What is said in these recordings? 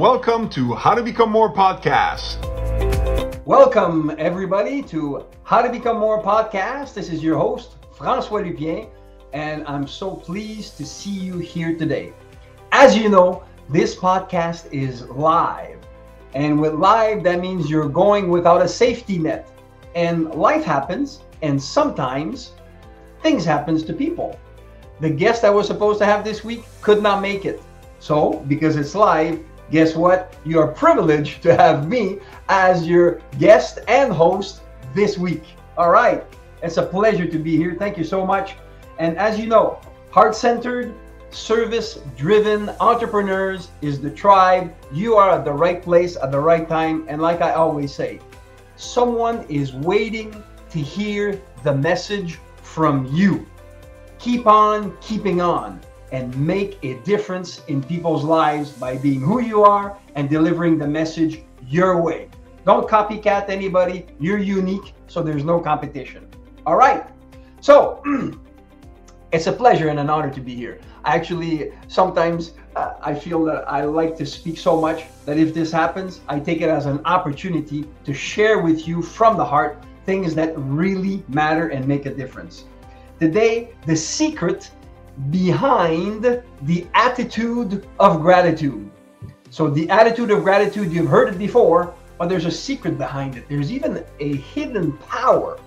welcome to How to Become More podcast. Welcome, everybody, to How to Become More podcast. This is your host, Francois Lupien, and I'm so pleased to see you here today. As you know, this podcast is live. And with live, that means you're going without a safety net. And life happens, and sometimes things happens to people. The guest I was supposed to have this week could not make it. So, because it's live, guess what? You are privileged to have me as your guest and host this week. All right. It's a pleasure to be here. Thank you so much. And as you know, heart centered, service driven entrepreneurs is the tribe. You are at the right place at the right time. And like I always say, someone is waiting to hear the message from you. Keep on keeping on and make a difference in people's lives by being who you are and delivering the message your way. Don't copycat anybody. You're unique, so there's no competition. All right. So, it's a pleasure and an honor to be here. I Actually, sometimes uh, I feel that I like to speak so much that if this happens, I take it as an opportunity to share with you from the heart things that really matter and make a difference. Today, the secret behind the attitude of gratitude. So, the attitude of gratitude, you've heard it before, but there's a secret behind it. There's even a hidden power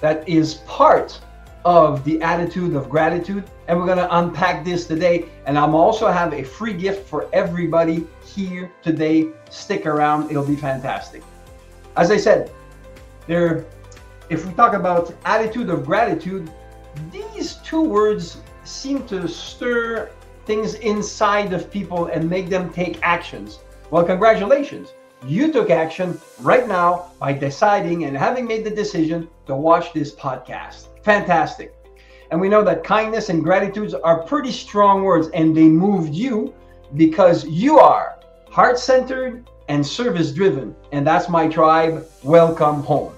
that is part of the attitude of gratitude. And we're going to unpack this today. And I'm also have a free gift for everybody here today. Stick around, it'll be fantastic. As I said, there if we talk about attitude of gratitude, these two words seem to stir things inside of people and make them take actions. Well, congratulations. You took action right now by deciding and having made the decision to watch this podcast. Fantastic. And we know that kindness and gratitude are pretty strong words and they moved you because you are heart centered and service driven. And that's my tribe. Welcome home.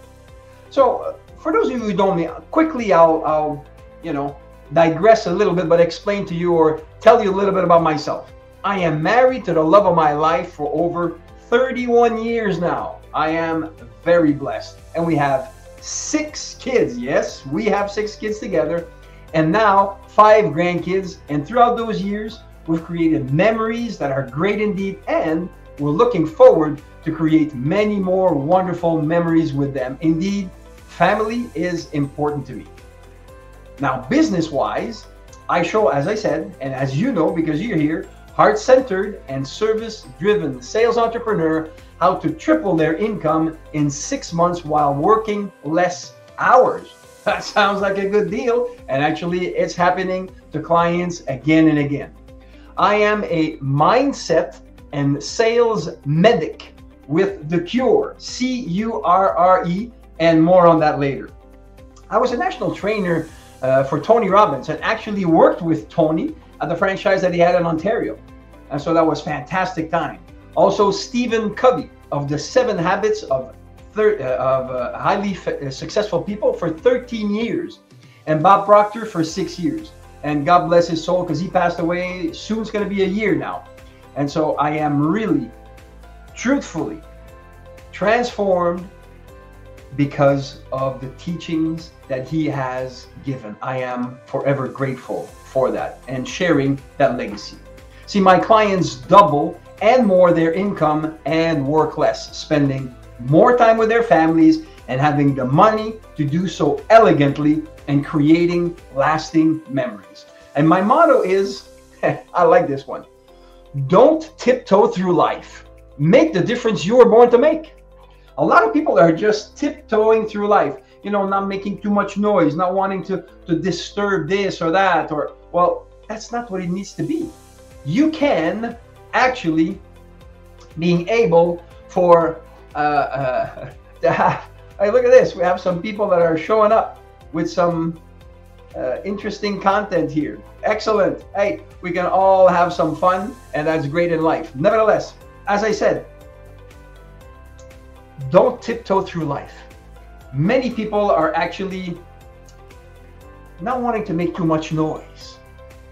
So, uh, for those of you who don't know, quickly I'll, I'll, you know, digress a little bit, but explain to you or tell you a little bit about myself. I am married to the love of my life for over 31 years now. I am very blessed. And we have six kids. Yes, we have six kids together. And now five grandkids. And throughout those years, we've created memories that are great indeed. And we're looking forward to create many more wonderful memories with them. Indeed, family is important to me. Now, business wise, I show, as I said, and as you know, because you're here, heart centered and service driven sales entrepreneur how to triple their income in six months while working less hours. That sounds like a good deal. And actually, it's happening to clients again and again. I am a mindset and sales medic with The Cure, C U R R E, and more on that later. I was a national trainer uh, for Tony Robbins and actually worked with Tony at the franchise that he had in Ontario. And so that was fantastic time. Also, Stephen Covey of the Seven Habits of, thir- uh, of uh, Highly f- uh, Successful People for 13 years, and Bob Proctor for six years. And God bless his soul because he passed away. Soon it's going to be a year now. And so I am really, truthfully, transformed because of the teachings that he has given. I am forever grateful for that and sharing that legacy. See, my clients double and more their income and work less, spending more time with their families and having the money to do so elegantly and creating lasting memories. And my motto is I like this one don't tiptoe through life, make the difference you were born to make. A lot of people are just tiptoeing through life, you know, not making too much noise, not wanting to, to disturb this or that, or, well, that's not what it needs to be. You can actually being able for uh, uh, to have, hey, look at this, we have some people that are showing up with some uh, interesting content here. Excellent. Hey, we can all have some fun, and that's great in life. Nevertheless, as I said, don't tiptoe through life. Many people are actually not wanting to make too much noise,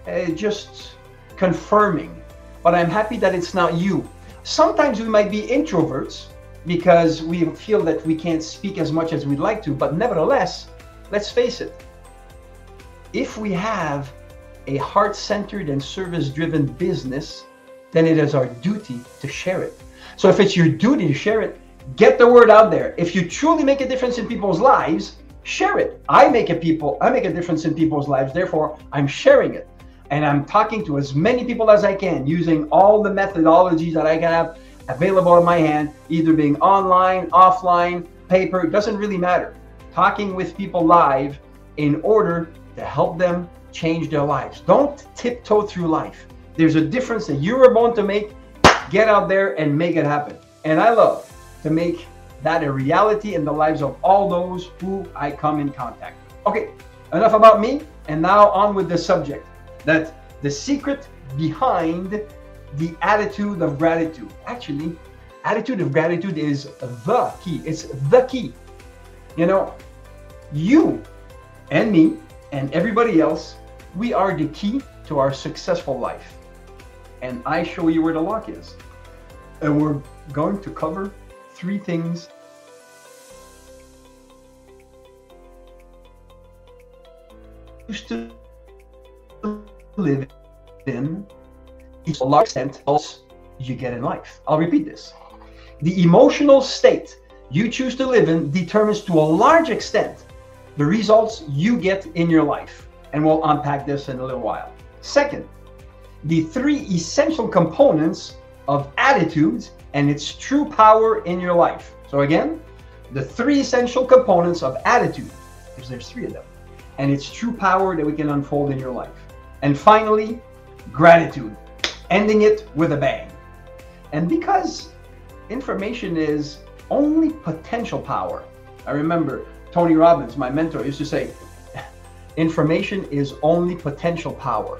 uh, just confirming. But I'm happy that it's not you. sometimes we might be introverts because we feel that we can't speak as much as we'd like to, but nevertheless, let's face it, if we have a heart centered and service driven business, then it is our duty to share it. So if it's your duty to share it, get the word out there. If you truly make a difference in people's lives, share it. I make a people, I make a difference in people's lives, therefore I'm sharing it. And I'm talking to as many people as I can using all the methodologies that I have available in my hand, either being online, offline, paper, it doesn't really matter. Talking with people live in order to help them change their lives. Don't tiptoe through life. There's a difference that you were born to make. Get out there and make it happen. And I love to make that a reality in the lives of all those who I come in contact with. Okay, enough about me. And now on with the subject that the secret behind the attitude of gratitude. Actually, attitude of gratitude is the key. It's the key. You know, you and me and everybody else, we are the key to our successful life. And I show you where the lock is. And we're going to cover three things used to live in to a large extent you get in life. I'll repeat this. The emotional state you choose to live in determines to a large extent the results you get in your life. And we'll unpack this in a little while. Second, the three essential components of attitudes and its true power in your life. So again, the three essential components of attitude, because there's three of them, and its true power that we can unfold in your life. And finally, gratitude, ending it with a bang. And because information is only potential power, I remember Tony Robbins, my mentor, used to say, information is only potential power.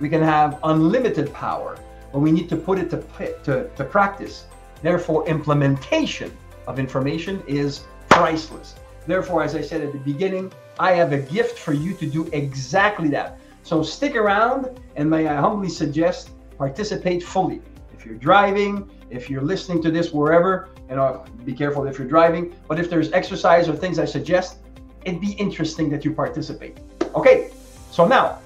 We can have unlimited power, but we need to put it to, to, to practice. Therefore, implementation of information is priceless. Therefore, as I said at the beginning, I have a gift for you to do exactly that. So stick around and may I humbly suggest participate fully. If you're driving, if you're listening to this wherever, you uh, know, be careful if you're driving, but if there's exercise or things I suggest, it'd be interesting that you participate. Okay, so now,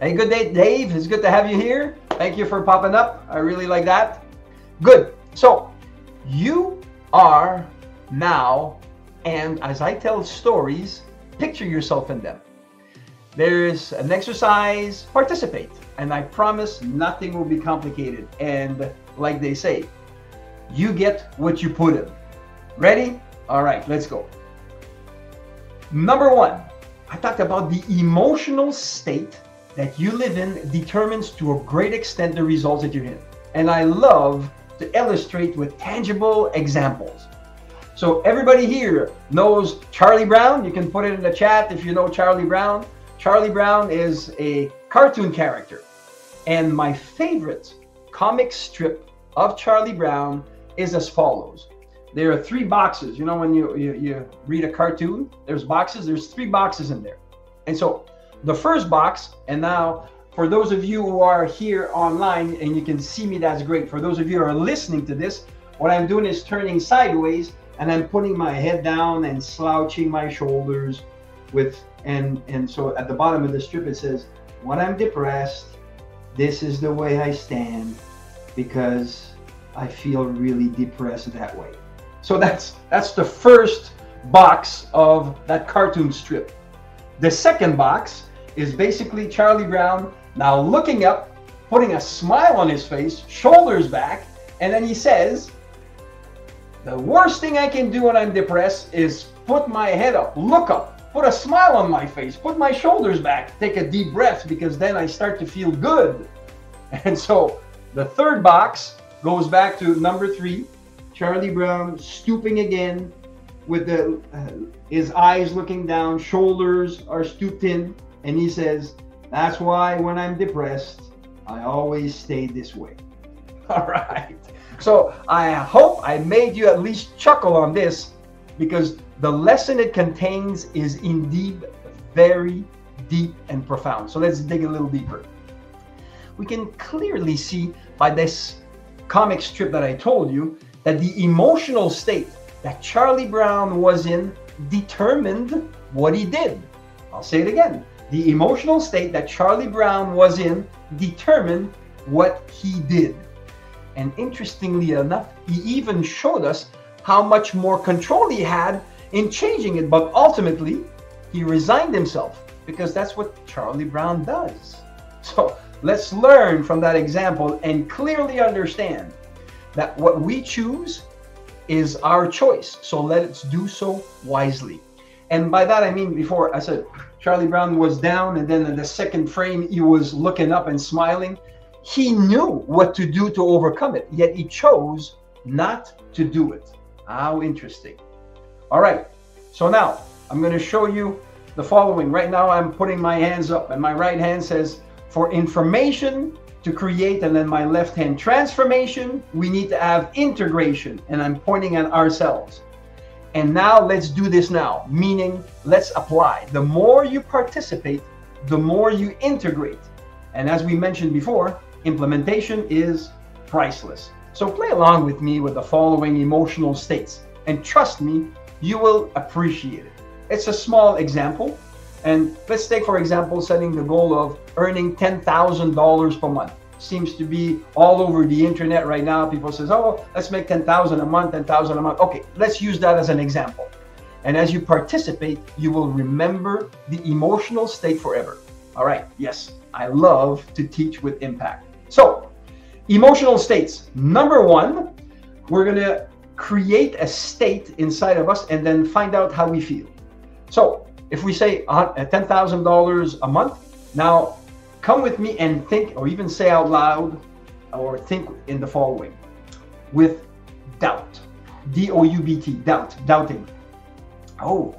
hey, good day, Dave. It's good to have you here. Thank you for popping up. I really like that. Good. So, you are now, and as I tell stories, picture yourself in them. There's an exercise, participate. And I promise nothing will be complicated. And like they say, you get what you put in. Ready? All right, let's go. Number one, I talked about the emotional state that you live in determines to a great extent the results that you get. And I love to illustrate with tangible examples. So everybody here knows Charlie Brown. You can put it in the chat if you know Charlie Brown. Charlie Brown is a cartoon character. And my favorite comic strip of Charlie Brown is as follows. There are three boxes. You know, when you, you, you read a cartoon, there's boxes, there's three boxes in there. And so the first box, and now for those of you who are here online and you can see me, that's great. For those of you who are listening to this, what I'm doing is turning sideways and I'm putting my head down and slouching my shoulders with and and so at the bottom of the strip it says when i'm depressed this is the way i stand because i feel really depressed that way. So that's that's the first box of that cartoon strip. The second box is basically charlie brown now looking up putting a smile on his face shoulders back and then he says the worst thing i can do when i'm depressed is put my head up look up put a smile on my face, put my shoulders back, take a deep breath because then I start to feel good. And so the third box goes back to number three Charlie Brown stooping again with the, uh, his eyes looking down, shoulders are stooped in, and he says, That's why when I'm depressed, I always stay this way. All right. So I hope I made you at least chuckle on this because the lesson it contains is indeed very deep and profound. So let's dig a little deeper. We can clearly see by this comic strip that I told you that the emotional state that Charlie Brown was in determined what he did. I'll say it again. The emotional state that Charlie Brown was in determined what he did. And interestingly enough, he even showed us how much more control he had in changing it. But ultimately, he resigned himself because that's what Charlie Brown does. So let's learn from that example and clearly understand that what we choose is our choice. So let's do so wisely. And by that I mean before I said Charlie Brown was down, and then in the second frame he was looking up and smiling. He knew what to do to overcome it, yet he chose not to do it. How interesting. All right, so now I'm going to show you the following. Right now I'm putting my hands up, and my right hand says, For information to create, and then my left hand transformation, we need to have integration, and I'm pointing at ourselves. And now let's do this now, meaning let's apply. The more you participate, the more you integrate. And as we mentioned before, implementation is priceless. So play along with me with the following emotional states. And trust me, you will appreciate it. It's a small example. And let's take, for example, setting the goal of earning $10,000 per month seems to be all over the internet right now. People says, "Oh, let's make 10,000 a month, 10,000 a month." Okay, let's use that as an example. And as you participate, you will remember the emotional state forever. All right. Yes, I love to teach with impact. So, emotional states. Number 1, we're going to create a state inside of us and then find out how we feel. So, if we say uh, $10,000 a month, now come with me and think, or even say out loud, or think in the following with doubt. D O U B T, doubt, doubting. Oh,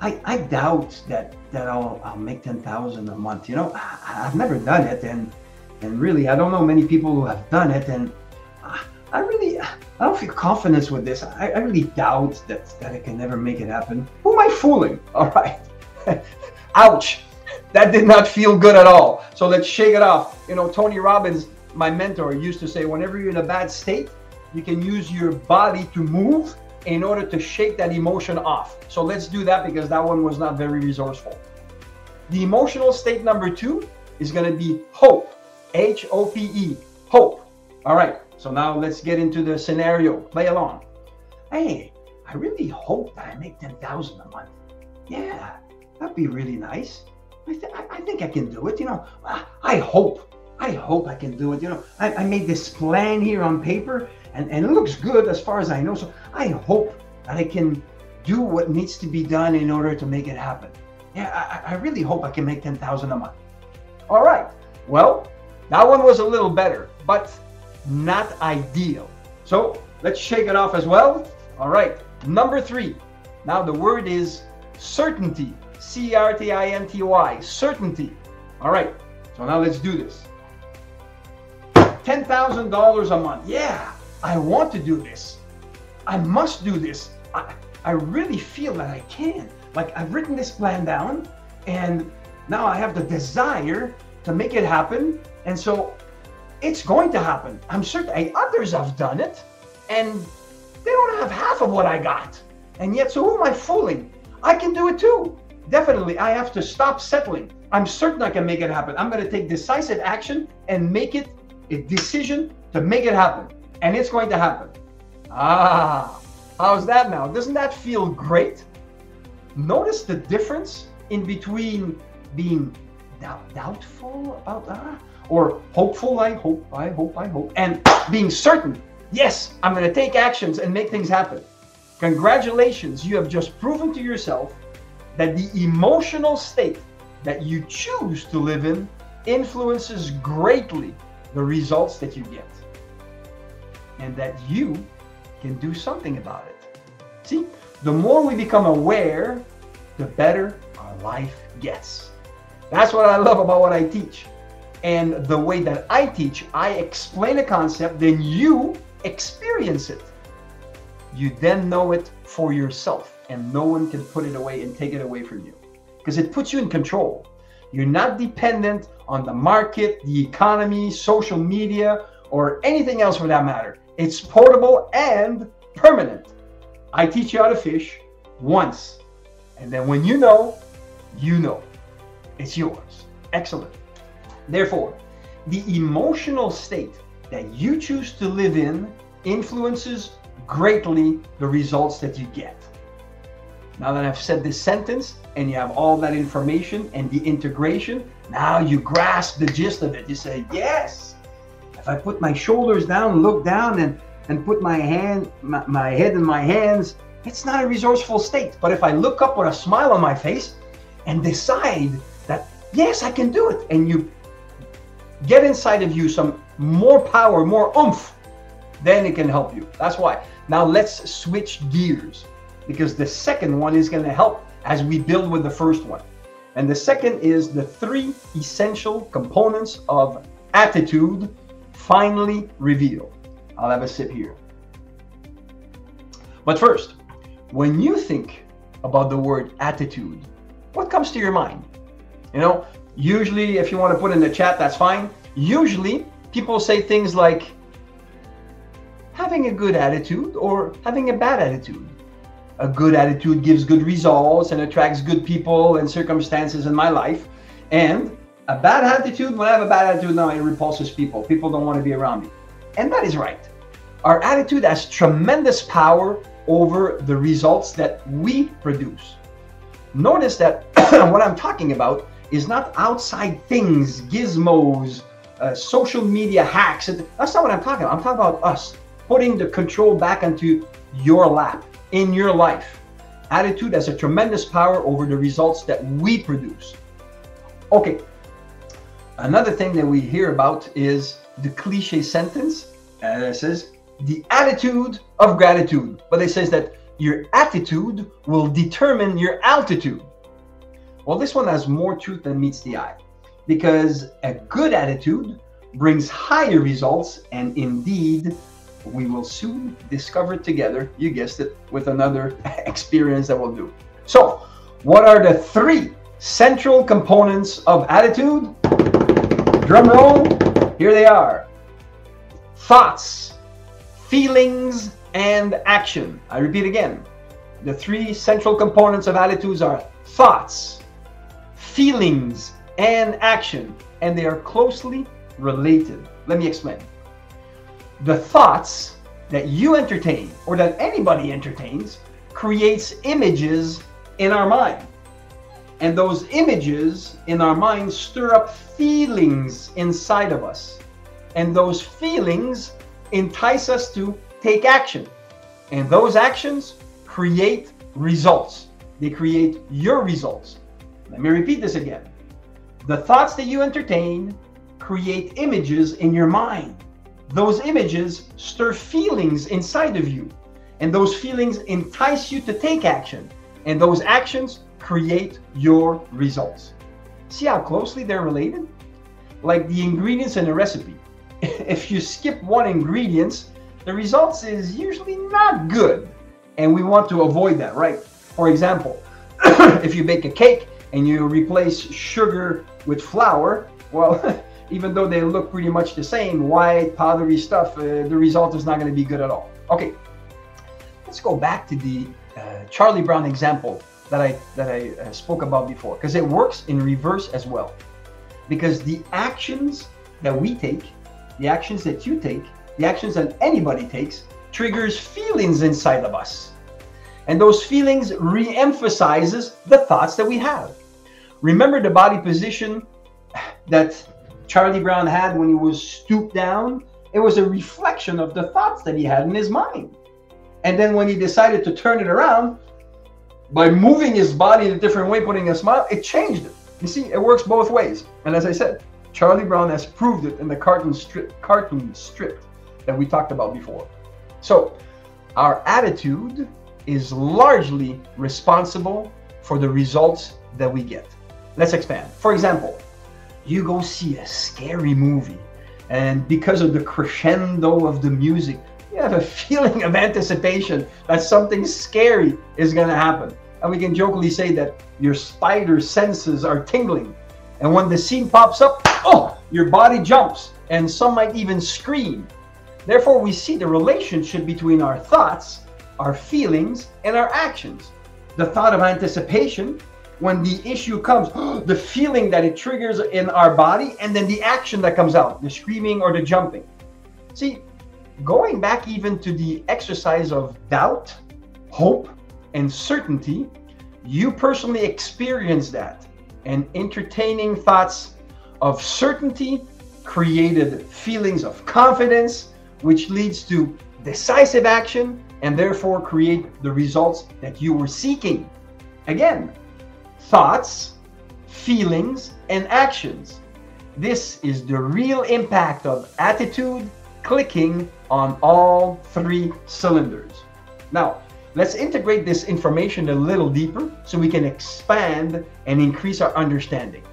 I, I doubt that that I'll, I'll make 10,000 a month. You know, I, have never done it. And, and really, I don't know many people who have done it. And I, I really, I don't feel confidence with this. I, I really doubt that, that I can never make it happen. Who am I fooling? All right. Ouch. That did not feel good at all. So let's shake it off. You know, Tony Robbins, my mentor, used to say, whenever you're in a bad state, you can use your body to move in order to shake that emotion off. So let's do that because that one was not very resourceful. The emotional state number two is going to be hope. H O P E. Hope. All right. So now let's get into the scenario. Play along. Hey, I really hope that I make 10,000 a month. Yeah, that'd be really nice. I, th- I think I can do it. You know, I hope, I hope I can do it. You know, I, I made this plan here on paper and, and it looks good as far as I know. So I hope that I can do what needs to be done in order to make it happen. Yeah, I, I really hope I can make 10,000 a month. All right. Well, that one was a little better, but not ideal. So let's shake it off as well. All right. Number three. Now the word is certainty. C R T I N T Y, certainty. All right, so now let's do this. $10,000 a month. Yeah, I want to do this. I must do this. I, I really feel that I can. Like I've written this plan down and now I have the desire to make it happen. And so it's going to happen. I'm certain others have done it and they don't have half of what I got. And yet, so who am I fooling? I can do it too definitely I have to stop settling. I'm certain I can make it happen. I'm going to take decisive action and make it a decision to make it happen. And it's going to happen. Ah, how's that now? Doesn't that feel great? Notice the difference in between being doubt, doubtful about ah, or hopeful, I hope, I hope, I hope, and being certain, yes, I'm going to take actions and make things happen. Congratulations, you have just proven to yourself that the emotional state that you choose to live in influences greatly the results that you get. And that you can do something about it. See, the more we become aware, the better our life gets. That's what I love about what I teach. And the way that I teach, I explain a concept, then you experience it. You then know it for yourself and no one can put it away and take it away from you because it puts you in control. You're not dependent on the market, the economy, social media, or anything else for that matter. It's portable and permanent. I teach you how to fish once. And then when you know, you know. It's yours. Excellent. Therefore, the emotional state that you choose to live in influences greatly the results that you get. Now that I've said this sentence and you have all that information and the integration, now you grasp the gist of it. You say, yes, if I put my shoulders down, look down and, and put my hand, my, my head in my hands, it's not a resourceful state. But if I look up with a smile on my face and decide that, yes, I can do it, and you get inside of you some more power, more oomph, then it can help you. That's why. Now let's switch gears because the second one is going to help as we build with the first one. And the second is the three essential components of attitude finally revealed. I'll have a sip here. But first, when you think about the word attitude, what comes to your mind? You know, usually if you want to put in the chat, that's fine. Usually people say things like having a good attitude or having a bad attitude. A good attitude gives good results and attracts good people and circumstances in my life. And a bad attitude, when I have a bad attitude now, it repulses people. People don't want to be around me. And that is right. Our attitude has tremendous power over the results that we produce. Notice that what I'm talking about is not outside things, gizmos, uh, social media hacks. That's not what I'm talking about. I'm talking about us putting the control back into your lap in your life. Attitude has a tremendous power over the results that we produce. Okay, another thing that we hear about is the cliche sentence uh, says the attitude of gratitude. But it says that your attitude will determine your altitude. Well, this one has more truth than meets the eye because a good attitude brings higher results, and indeed, we will soon discover together, you guessed it, with another experience that we'll do. So, what are the three central components of attitude? Drum roll, here they are thoughts, feelings, and action. I repeat again the three central components of attitudes are thoughts, feelings, and action, and they are closely related. Let me explain. The thoughts that you entertain or that anybody entertains creates images in our mind. And those images in our mind stir up feelings inside of us. And those feelings entice us to take action. And those actions create results. They create your results. Let me repeat this again. The thoughts that you entertain create images in your mind. Those images stir feelings inside of you. And those feelings entice you to take action. And those actions create your results. See how closely they're related? Like the ingredients in a recipe. if you skip one ingredient, the results is usually not good. And we want to avoid that, right? For example, if you bake a cake and you replace sugar with flour, well, even though they look pretty much the same, white, powdery stuff, uh, the result is not going to be good at all. Okay, let's go back to the uh, Charlie Brown example that I that I uh, spoke about before, because it works in reverse as well. Because the actions that we take, the actions that you take, the actions that anybody takes, triggers feelings inside of us, and those feelings re-emphasizes the thoughts that we have. Remember the body position that Charlie Brown had when he was stooped down? It was a reflection of the thoughts that he had in his mind. And then when he decided to turn it around, by moving his body in a different way, putting a smile, it changed it. You see, it works both ways. And as I said, Charlie Brown has proved it in the cartoon strip, cartoon strip that we talked about before. So, our attitude is largely responsible for the results that we get. Let's expand. For example, you go see a scary movie, and because of the crescendo of the music, you have a feeling of anticipation that something scary is going to happen. And we can jokingly say that your spider senses are tingling. And when the scene pops up, oh, your body jumps and some might even scream. Therefore, we see the relationship between our thoughts, our feelings, and our actions. The thought of anticipation, when the issue comes, the feeling that it triggers in our body, and then the action that comes out, the screaming or the jumping. See, going back even to the exercise of doubt, hope, and certainty, you personally experience that. And entertaining thoughts of certainty created feelings of confidence, which leads to decisive action and therefore create the results that you were seeking. Again, thoughts, feelings, and actions. This is the real impact of attitude clicking on all three cylinders. Now, let's integrate this information a little deeper so we can expand and increase our understanding.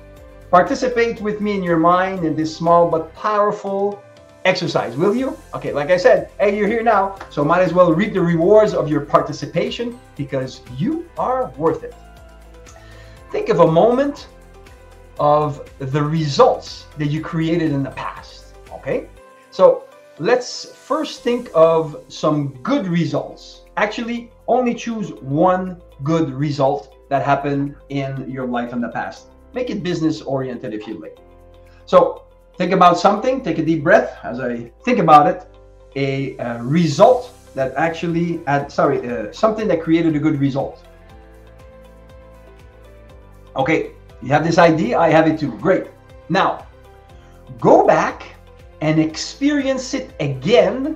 Participate with me in your mind in this small but powerful exercise, will you? Okay, like I said, hey, you're here now, so might as well reap the rewards of your participation because you are worth it. Think of a moment of the results that you created in the past, okay? So let's first think of some good results. Actually, only choose one good result that happened in your life in the past. Make it business oriented if you like. So think about something, take a deep breath as I think about it. A, a result that actually, had, sorry, uh, something that created a good result. Okay, you have this idea, I have it too. Great. Now, go back and experience it again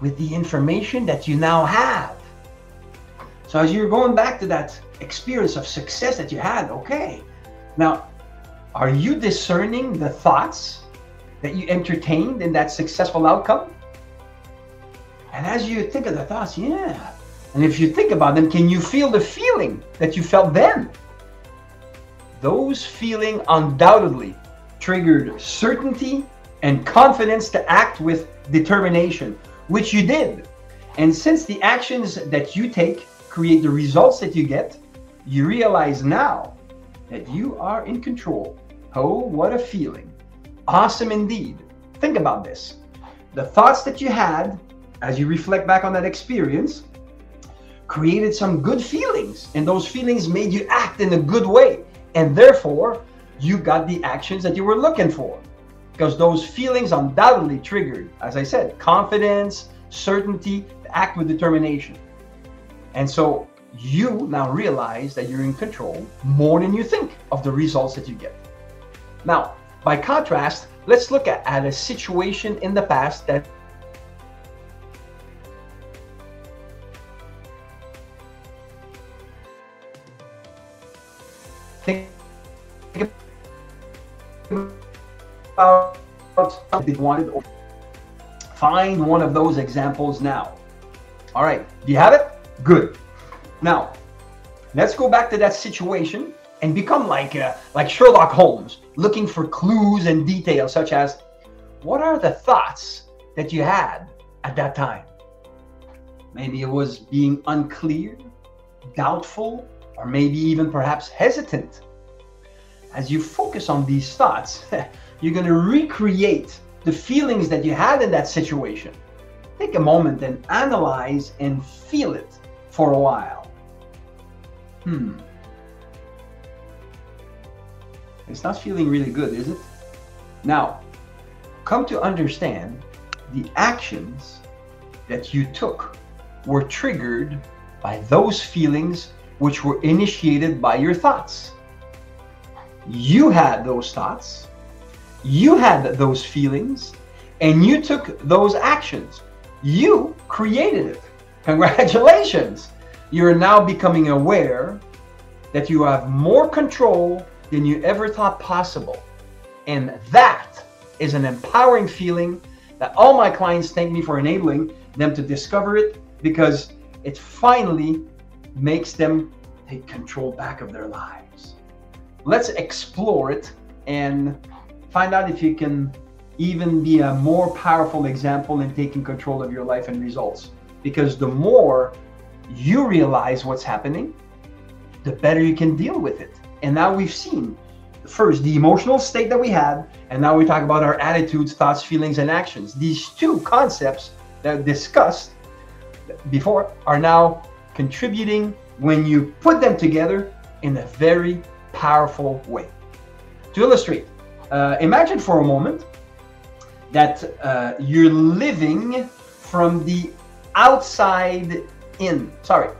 with the information that you now have. So as you're going back to that experience of success that you had, okay, now, are you discerning the thoughts that you entertained in that successful outcome? And as you think of the thoughts, yeah. And if you think about them, can you feel the feeling that you felt then? Those feeling undoubtedly triggered certainty and confidence to act with determination, which you did. And since the actions that you take create the results that you get, you realize now that you are in control. Oh, what a feeling. Awesome indeed. Think about this. The thoughts that you had as you reflect back on that experience created some good feelings, and those feelings made you act in a good way. And therefore, you got the actions that you were looking for. Because those feelings undoubtedly triggered, as I said, confidence, certainty, act with determination. And so you now realize that you're in control more than you think of the results that you get. Now, by contrast, let's look at, at a situation in the past that about wanted find one of those examples now. All right, do you have it? Good. Now, let's go back to that situation and become like uh, like Sherlock Holmes, looking for clues and details such as what are the thoughts that you had at that time? Maybe it was being unclear, doubtful, or maybe even perhaps hesitant. As you focus on these thoughts, you're going to recreate the feelings that you had in that situation. Take a moment and analyze and feel it for a while. Hmm. It's not feeling really good, is it? Now, come to understand the actions that you took were triggered by those feelings which were initiated by your thoughts. You had those thoughts, you had those feelings, and you took those actions. You created it. Congratulations! you're now becoming aware that you have more control than you ever thought possible. And that is an empowering feeling that all my clients thank me for enabling them to discover it because it finally makes them take control back of their lives. Let's explore it and find out if you can even be a more powerful example in taking control of your life and results. Because the more you realize what's happening, the better you can deal with it. And now we've seen first the emotional state that we had, and now we talk about our attitudes, thoughts, feelings, and actions. These two concepts that discussed before are now contributing when you put them together in a very powerful way. To illustrate, uh, imagine for a moment that uh, you're living from the outside in. Sorry,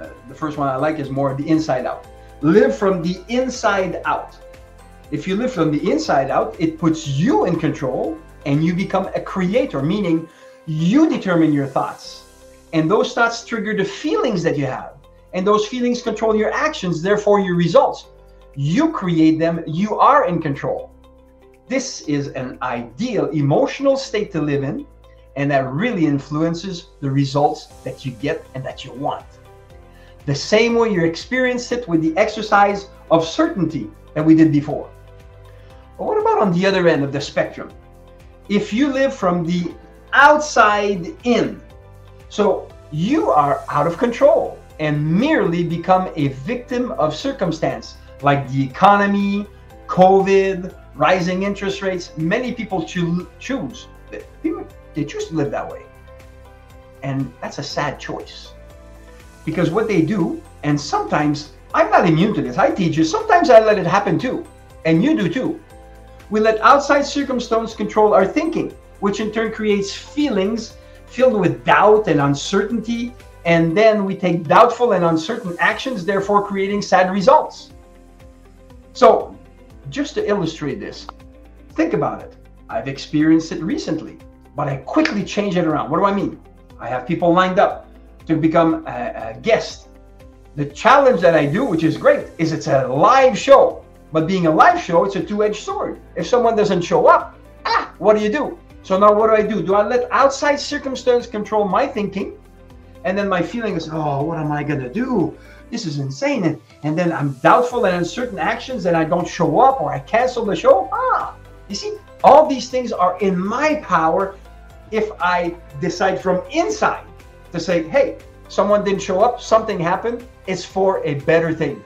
uh, the first one I like is more the inside out. Live from the inside out. If you live from the inside out, it puts you in control and you become a creator, meaning you determine your thoughts. And those thoughts trigger the feelings that you have. And those feelings control your actions, therefore your results. You create them, you are in control. This is an ideal emotional state to live in, and that really influences the results that you get and that you want. The same way you experience it with the exercise of certainty that we did before. But what about on the other end of the spectrum? If you live from the outside in, so you are out of control and merely become a victim of circumstance like the economy, COVID, rising interest rates. Many people cho- choose they choose to live that way, and that's a sad choice because what they do, and sometimes I'm not immune to this. I teach you. Sometimes I let it happen too, and you do too. We let outside circumstances control our thinking, which in turn creates feelings filled with doubt and uncertainty. And then we take doubtful and uncertain actions, therefore creating sad results. So, just to illustrate this, think about it. I've experienced it recently, but I quickly change it around. What do I mean? I have people lined up to become a, a guest. The challenge that I do, which is great, is it's a live show. But being a live show, it's a two-edged sword. If someone doesn't show up, ah, what do you do? So now what do I do? Do I let outside circumstance control my thinking? And then my feeling is, oh, what am I gonna do? This is insane. And, and then I'm doubtful and uncertain actions and I don't show up or I cancel the show. Ah, you see, all these things are in my power if I decide from inside to say, hey, someone didn't show up, something happened, it's for a better thing.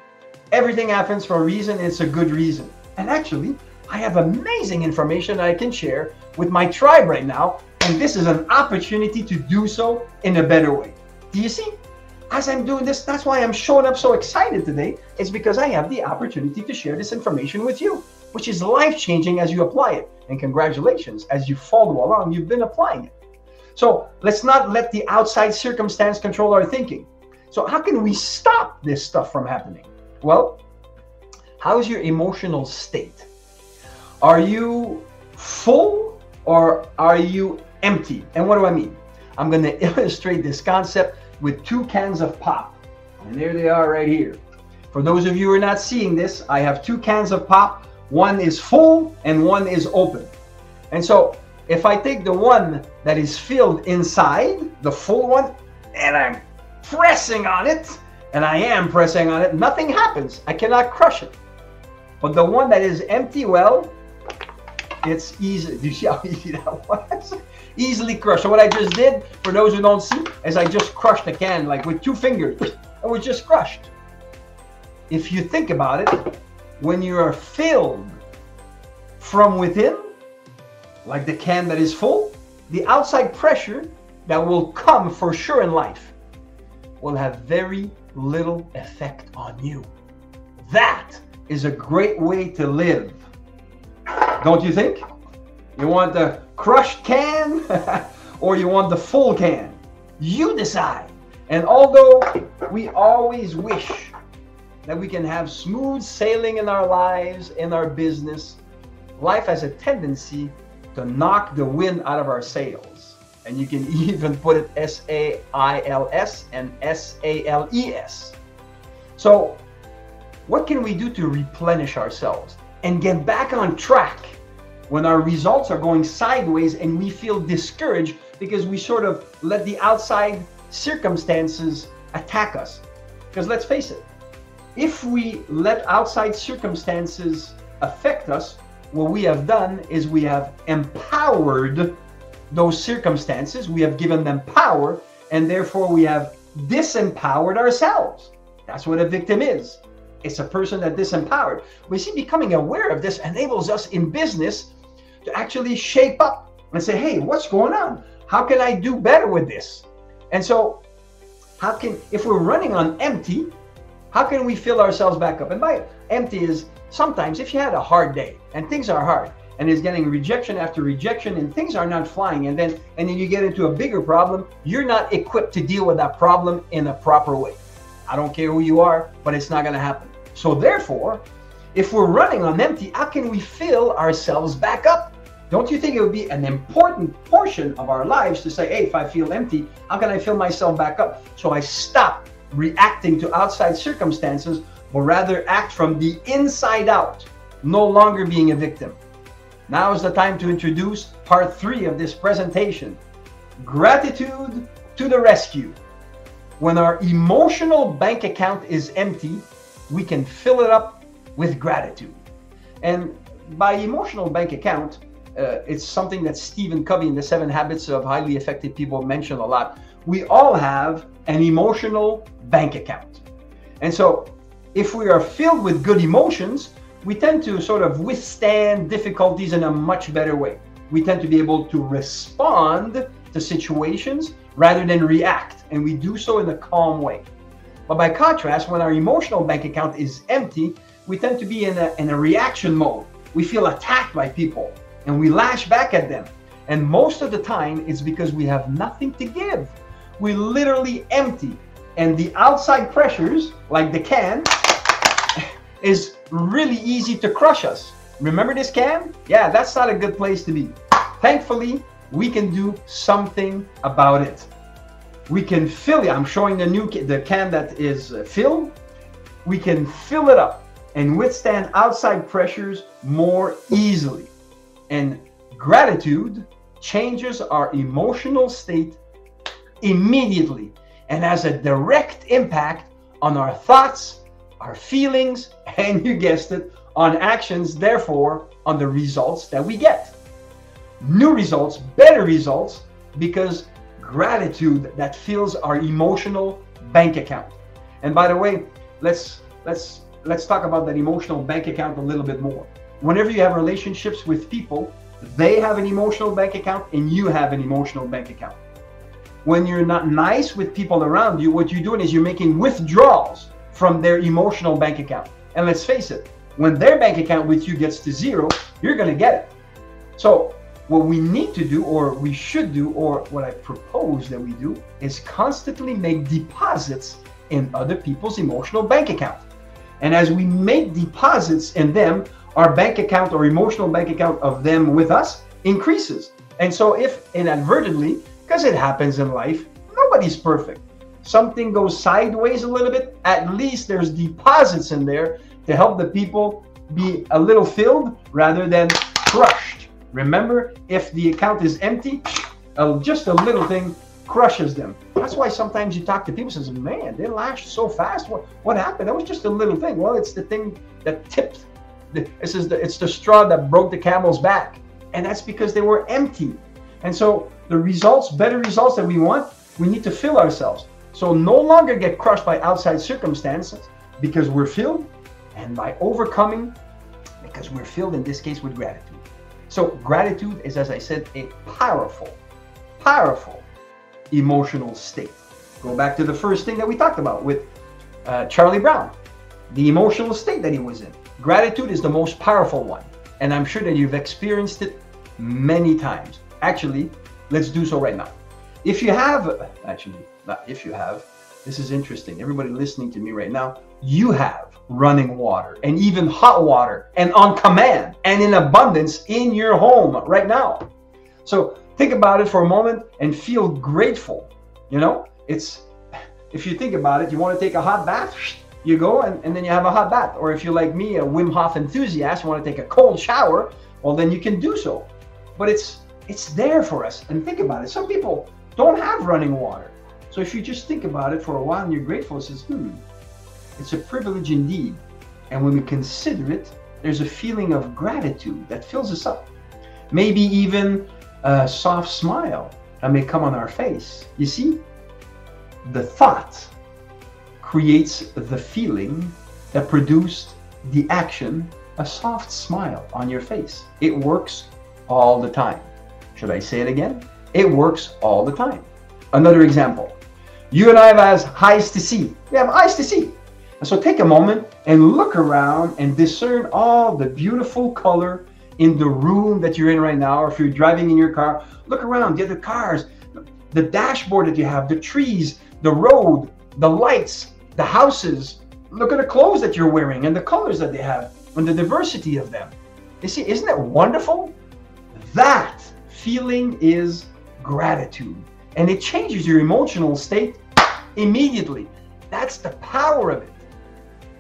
Everything happens for a reason, it's a good reason. And actually, I have amazing information I can share with my tribe right now, and this is an opportunity to do so in a better way. Do you see? As I'm doing this, that's why I'm showing up so excited today. It's because I have the opportunity to share this information with you, which is life changing as you apply it. And congratulations, as you follow along, you've been applying it. So let's not let the outside circumstance control our thinking. So, how can we stop this stuff from happening? Well, how's your emotional state? Are you full or are you empty? And what do I mean? I'm going to illustrate this concept with two cans of pop. And there they are right here. For those of you who are not seeing this, I have two cans of pop. One is full and one is open. And so if I take the one that is filled inside, the full one, and I'm pressing on it, and I am pressing on it, nothing happens. I cannot crush it. But the one that is empty, well, it's easy. Do you see how easy that was? Easily crushed. So what I just did, for those who don't see, is I just crushed the can like with two fingers. It was just crushed. If you think about it, when you are filled from within, like the can that is full, the outside pressure that will come for sure in life will have very little effect on you. That is a great way to live. Don't you think? You want the crushed can or you want the full can? You decide. And although we always wish that we can have smooth sailing in our lives, in our business, life has a tendency to knock the wind out of our sails. And you can even put it S A I L S and S A L E S. So, what can we do to replenish ourselves and get back on track when our results are going sideways and we feel discouraged because we sort of let the outside circumstances attack us? Because let's face it, if we let outside circumstances affect us, what we have done is we have empowered those circumstances, we have given them power, and therefore we have disempowered ourselves. That's what a victim is. it's a person that disempowered. We see becoming aware of this enables us in business to actually shape up and say, hey, what's going on? How can I do better with this? And so, how can, if we're running on empty, how can we fill ourselves back up? And by empty is sometimes if you had a hard day and things are hard and is getting rejection after rejection and things are not flying and then and then you get into a bigger problem, you're not equipped to deal with that problem in a proper way. I don't care who you are, but it's not going to happen. So therefore, if we're running on empty, how can we fill ourselves back up? Don't you think it would be an important portion of our lives to say, hey, if I feel empty, how can I fill myself back up? So I stop reacting to outside circumstances, but rather act from the inside out, no longer being a victim. Now is the time to introduce part three of this presentation Gratitude to the Rescue. When our emotional bank account is empty, we can fill it up with gratitude. And by emotional bank account, uh, it's something that Stephen Covey in the Seven Habits of Highly Effective People mentioned a lot. We all have an emotional bank account. And so, if we are filled with good emotions, we tend to sort of withstand difficulties in a much better way. We tend to be able to respond to situations rather than react, and we do so in a calm way. But by contrast, when our emotional bank account is empty, we tend to be in a, in a reaction mode. We feel attacked by people and we lash back at them. And most of the time, it's because we have nothing to give. We literally empty. And the outside pressures, like the can, is really easy to crush us. Remember this can? Yeah, that's not a good place to be. Thankfully, we can do something about it. We can fill it. I'm showing the new the can that is uh, filled. We can fill it up and withstand outside pressures more easily. And gratitude changes our emotional state immediately and has a direct impact on our thoughts, our feelings, and you guessed it, on actions, therefore, on the results that we get. New results, better results, because gratitude that fills our emotional bank account. And by the way, let's let's let's talk about that emotional bank account a little bit more. Whenever you have relationships with people, they have an emotional bank account and you have an emotional bank account. When you're not nice with people around you, what you're doing is you're making withdrawals from their emotional bank account. And let's face it, when their bank account with you gets to zero, you're going to get it. So what we need to do, or we should do, or what I propose that we do, is constantly make deposits in other people's emotional bank account. And as we make deposits in them, our bank account or emotional bank account of them with us increases. And so, if inadvertently, because it happens in life, nobody's perfect. Something goes sideways a little bit, at least there's deposits in there to help the people be a little filled rather than crushed. Remember, if the account is empty, just a little thing crushes them. That's why sometimes you talk to people and says, man, they lashed so fast. What, what happened? That was just a little thing. Well, it's the thing that tipped. This is the, it's the straw that broke the camel's back. And that's because they were empty. And so the results, better results that we want, we need to fill ourselves. So no longer get crushed by outside circumstances because we're filled and by overcoming because we're filled in this case with gratitude. So gratitude is, as I said, a powerful, powerful emotional state. Go back to the first thing that we talked about with uh, Charlie Brown, the emotional state that he was in. Gratitude is the most powerful one. And I'm sure that you've experienced it many times. Actually, let's do so right now. If you have, actually, not if you have, this is interesting. Everybody listening to me right now, you have running water and even hot water and on command and in abundance in your home right now. So think about it for a moment and feel grateful. You know, it's if you think about it, you want to take a hot bath, you go and, and then you have a hot bath. Or if you're like me, a Wim Hof enthusiast, want to take a cold shower, well then you can do so. But it's it's there for us. And think about it. Some people don't have running water. So if you just think about it for a while and you're grateful, it says, hmm, it's a privilege indeed. And when we consider it, there's a feeling of gratitude that fills us up. Maybe even a soft smile that may come on our face. You see, the thought creates the feeling that produced the action, a soft smile on your face. It works all the time. Should I say it again? It works all the time. Another example. You and I have eyes to see. We have eyes to see. And so take a moment and look around and discern all the beautiful color in the room that you're in right now, or if you're driving in your car, look around, the other cars, the dashboard that you have, the trees, the road, the lights, the houses. Look at the clothes that you're wearing and the colors that they have and the diversity of them. You see, isn't that wonderful? That feeling is gratitude. And it changes your emotional state immediately. That's the power of it.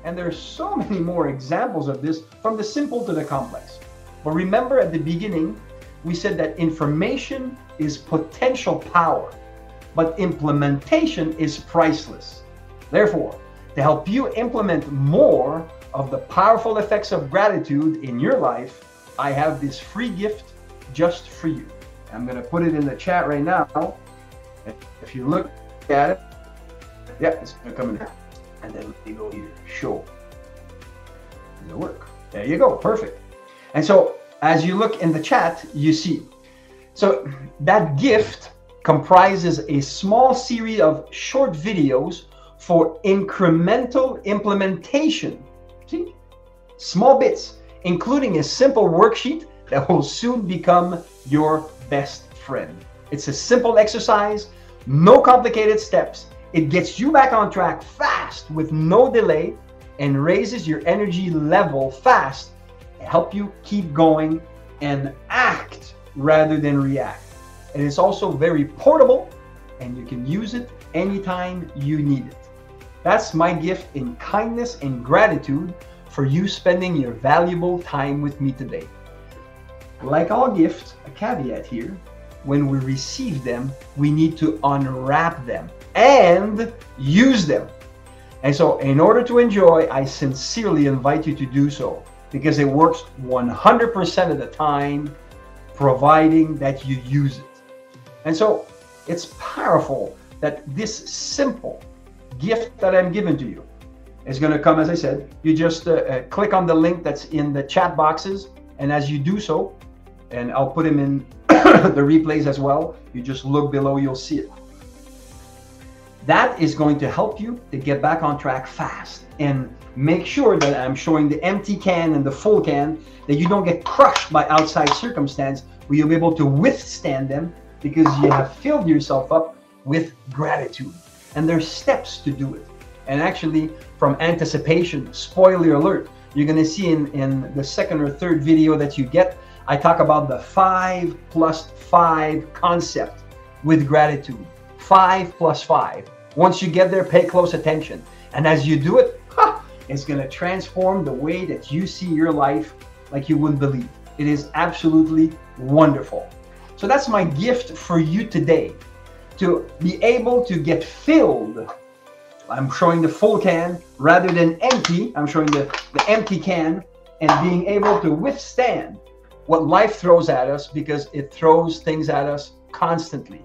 And there are so many more examples of this from the simple to the complex. But remember at the beginning, we said that information is potential power, but implementation is priceless. Therefore, to help you implement more of the powerful effects of gratitude in your life, I have this free gift just for you. I'm going to put it in the chat right now. If you look at it, yeah, it's going to come in there. And then let me go here, show. Does it work? There you go, perfect. And so as you look in the chat, you see. So that gift comprises a small series of short videos for incremental implementation. See? Small bits, including a simple worksheet that will soon become your best friend. It's a simple exercise, no complicated steps. It gets you back on track fast with no delay and raises your energy level fast help you keep going and act rather than react. And it's also very portable and you can use it anytime you need it. That's my gift in kindness and gratitude for you spending your valuable time with me today. Like all gifts, a caveat here when we receive them, we need to unwrap them and use them. And so, in order to enjoy, I sincerely invite you to do so because it works 100% of the time, providing that you use it. And so it's powerful that this simple gift that I'm giving to you is going to come, as I said, you just uh, uh, click on the link that's in the chat boxes. And as you do so, and I'll put them in the replays as well, you just look below, you'll see it. That is going to help you to get back on track fast and make sure that I'm showing the empty can and the full can, that you don't get crushed by outside circumstance, where you'll be able to withstand them because you have filled yourself up with gratitude. And there's steps to do it. And actually, from anticipation, spoiler alert, you're going to see in, in the second or third video that you get, I talk about the five plus five concept with gratitude. Five plus five. Once you get there, pay close attention. And as you do it, it's going to transform the way that you see your life like you wouldn't believe. It is absolutely wonderful. So that's my gift for you today to be able to get filled. I'm showing the full can rather than empty. I'm showing the, the empty can and being able to withstand what life throws at us because it throws things at us constantly.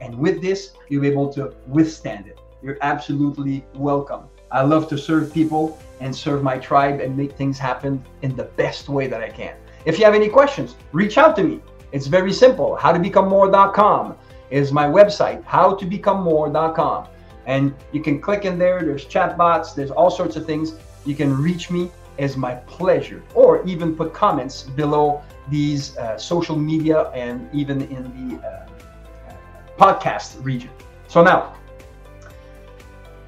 And with this, you'll be able to withstand it. You're absolutely welcome. I love to serve people and serve my tribe and make things happen in the best way that I can. If you have any questions, reach out to me. It's very simple. Howtobecomemore.com is my website, howtobecomemore.com. And you can click in there. There's chat bots. There's all sorts of things. You can reach me as my pleasure or even put comments below these uh, social media and even in the uh, podcast region. So now,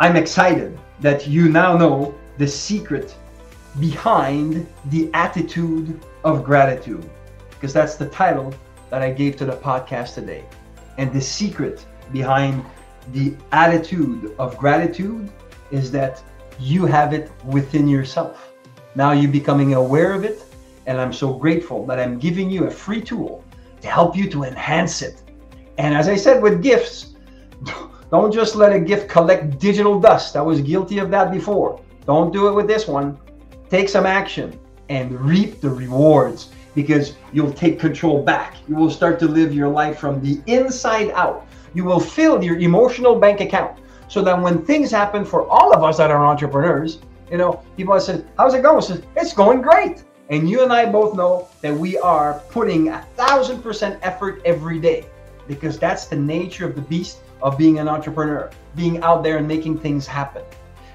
I'm excited that you now know the secret behind the attitude of gratitude, because that's the title that I gave to the podcast today. And the secret behind the attitude of gratitude is that you have it within yourself. Now you're becoming aware of it, and I'm so grateful that I'm giving you a free tool to help you to enhance it. And as I said with gifts, don't just let a gift collect digital dust. I was guilty of that before. Don't do it with this one. Take some action and reap the rewards because you'll take control back. You will start to live your life from the inside out. You will fill your emotional bank account so that when things happen for all of us that are entrepreneurs, You know, people said, "How's it going?" I "It's going great." And you and I both know that we are putting a thousand percent effort every day because that's the nature of the beast of being an entrepreneur, being out there and making things happen.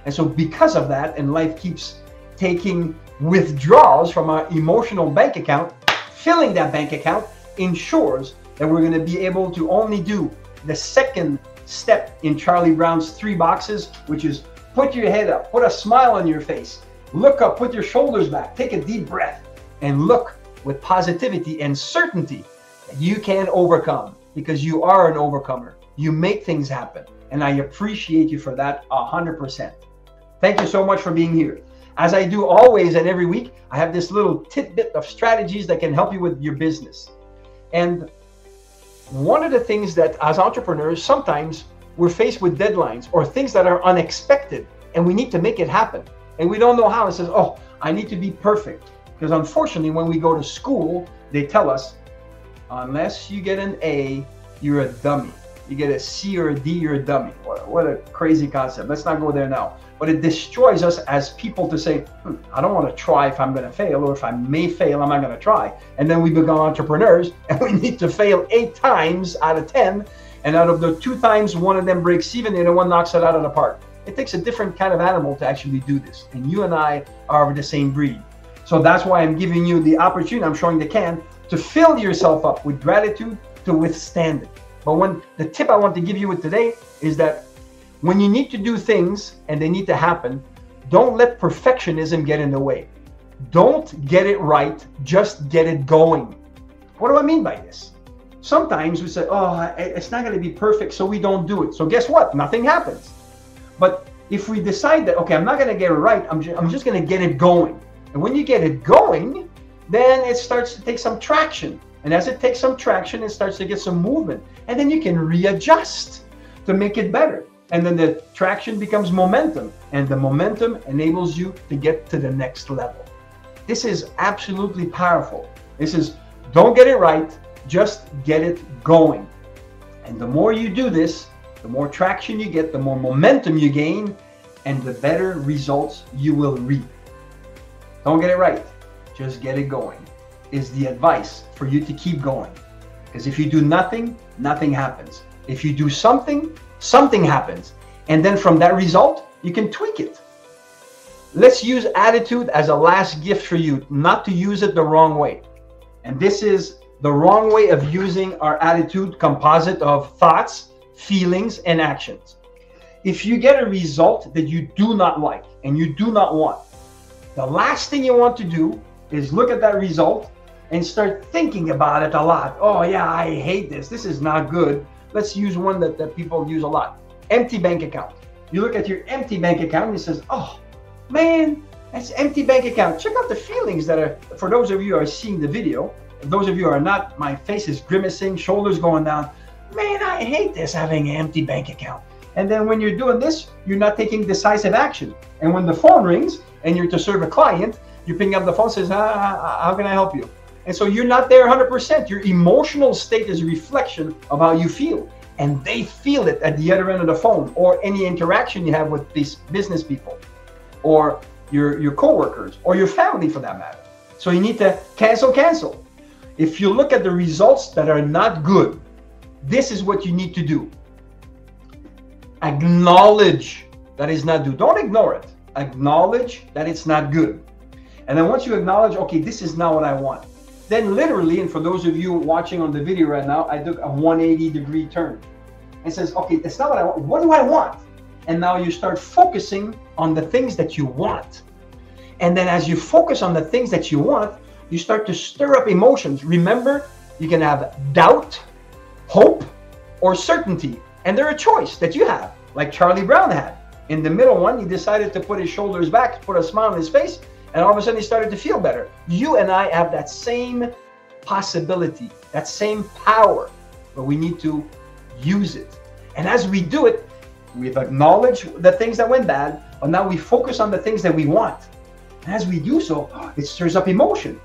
And so, because of that, and life keeps taking withdrawals from our emotional bank account, filling that bank account ensures that we're going to be able to only do the second step in Charlie Brown's three boxes, which is put your head up, put a smile on your face, look up, put your shoulders back, take a deep breath, and look with positivity and certainty that you can overcome because you are an overcomer. You make things happen. And I appreciate you for that 100%. Thank you so much for being here. As I do always and every week, I have this little tidbit of strategies that can help you with your business. And one of the things that as entrepreneurs, sometimes we're faced with deadlines or things that are unexpected and we need to make it happen. And we don't know how. It says, oh, I need to be perfect. Because unfortunately, when we go to school, they tell us, unless you get an A, you're a dummy. You get a C or a D, you're a dummy. What, what a crazy concept. Let's not go there now. But it destroys us as people to say, hmm, I don't want to try if I'm going to fail, or if I may fail, I'm not going to try. And then we become entrepreneurs and we need to fail eight times out of 10. And out of the two times, one of them breaks even and one knocks it out of the park. It takes a different kind of animal to actually do this. And you and I are of the same breed. So that's why I'm giving you the opportunity, I'm showing the can, to fill yourself up with gratitude to withstand it. But when the tip I want to give you with today is that when you need to do things and they need to happen, don't let perfectionism get in the way. Don't get it right, just get it going. What do I mean by this? Sometimes we say, oh, it's not going to be perfect, so we don't do it. So guess what? Nothing happens. But if we decide that, okay, I'm not going to get it right, I'm, ju- I'm just going to get it going. And when you get it going, then it starts to take some traction. And as it takes some traction, it starts to get some movement. And then you can readjust to make it better. And then the traction becomes momentum, and the momentum enables you to get to the next level. This is absolutely powerful. This is don't get it right, just get it going. And the more you do this, the more traction you get, the more momentum you gain, and the better results you will reap. Don't get it right, just get it going, is the advice for you to keep going. Because if you do nothing, nothing happens. If you do something, something happens. And then from that result, you can tweak it. Let's use attitude as a last gift for you, not to use it the wrong way. And this is the wrong way of using our attitude composite of thoughts, feelings, and actions. If you get a result that you do not like and you do not want, the last thing you want to do is look at that result and start thinking about it a lot. Oh, yeah, I hate this. This is not good. Let's use one that, that people use a lot empty bank account. You look at your empty bank account and it says, oh, man, that's empty bank account. Check out the feelings that are, for those of you who are seeing the video, those of you are not, my face is grimacing, shoulders going down. Man, I hate this having an empty bank account. And then when you're doing this, you're not taking decisive action. And when the phone rings and you're to serve a client, you pick up the phone says, ah, how can I help you? And so you're not there 100%. Your emotional state is a reflection of how you feel. And they feel it at the other end of the phone or any interaction you have with these business people or your, your coworkers or your family for that matter. So you need to cancel, cancel. If you look at the results that are not good, this is what you need to do. Acknowledge that is not good. Don't ignore it. Acknowledge that it's not good. And then once you acknowledge, okay, this is not what I want, then literally, and for those of you watching on the video right now, I took a 180 degree turn. and says, okay, that's not what I want. What do I want? And now you start focusing on the things that you want. And then as you focus on the things that you want, you start to stir up emotions. Remember, you can have doubt, hope, or certainty. And they're a choice that you have, like Charlie Brown had. In the middle one, he decided to put his shoulders back, put a smile on his face, and all of a sudden he started to feel better. You and I have that same possibility, that same power, but we need to use it. And as we do it, we've acknowledged the things that went bad, but now we focus on the things that we want. And as we do so, it stirs up emotion.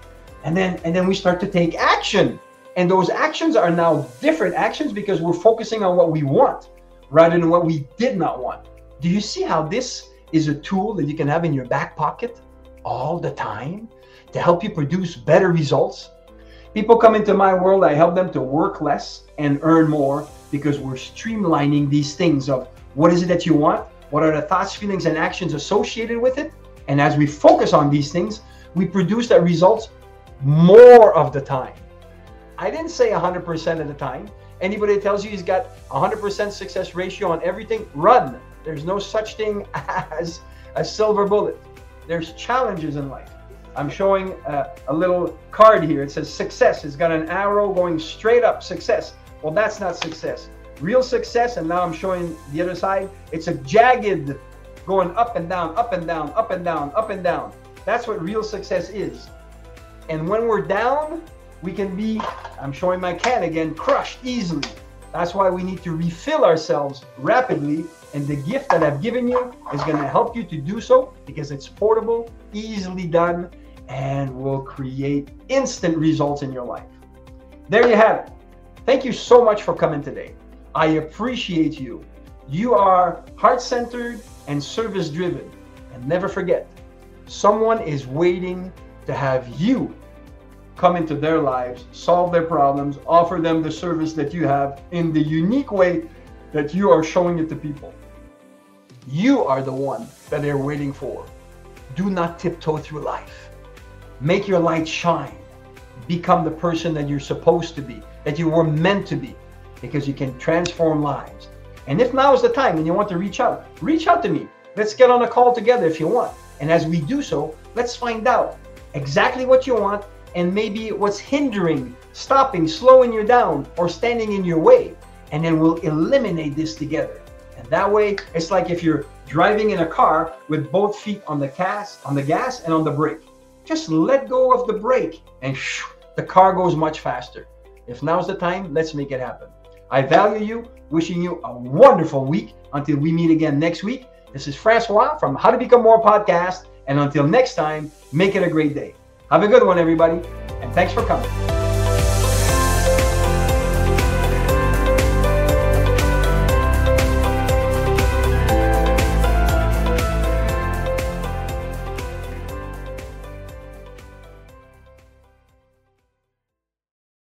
And then and then we start to take action. And those actions are now different actions because we're focusing on what we want rather than what we did not want. Do you see how this is a tool that you can have in your back pocket all the time to help you produce better results. People come into my world, I help them to work less and earn more because we're streamlining these things of what is it that you want? What are the thoughts, feelings, and actions associated with it? And as we focus on these things, we produce that results more of the time. I didn't say 100% of the time. Anybody that tells you he's got 100% success ratio on everything, run. There's no such thing as a silver bullet. There's challenges in life. I'm showing a, a little card here. It says success. It's got an arrow going straight up, success. Well, that's not success. Real success, and now I'm showing the other side, it's a jagged going up and down, up and down, up and down, up and down. That's what real success is. And when we're down, we can be, I'm showing my can again, crushed easily. That's why we need to refill ourselves rapidly. And the gift that I've given you is going to help you to do so because it's portable, easily done, and will create instant results in your life. There you have it. Thank you so much for coming today. I appreciate you. You are heart centered and service driven. And never forget, someone is waiting to have you come into their lives, solve their problems, offer them the service that you have in the unique way that you are showing it to people. You are the one that they're waiting for. Do not tiptoe through life. Make your light shine. Become the person that you're supposed to be, that you were meant to be, because you can transform lives. And if now is the time and you want to reach out, reach out to me. Let's get on a call together if you want. And as we do so, let's find out exactly what you want and maybe what's hindering, stopping, slowing you down, or standing in your way. And then we'll eliminate this together. And that way, it's like if you're driving in a car with both feet on the gas, on the gas and on the brake. Just let go of the brake and shoo, the car goes much faster. If now's the time, let's make it happen. I value you, wishing you a wonderful week until we meet again next week. This is Francois from How to Become More podcast. And until next time, make it a great day. Have a good one, everybody, and thanks for coming.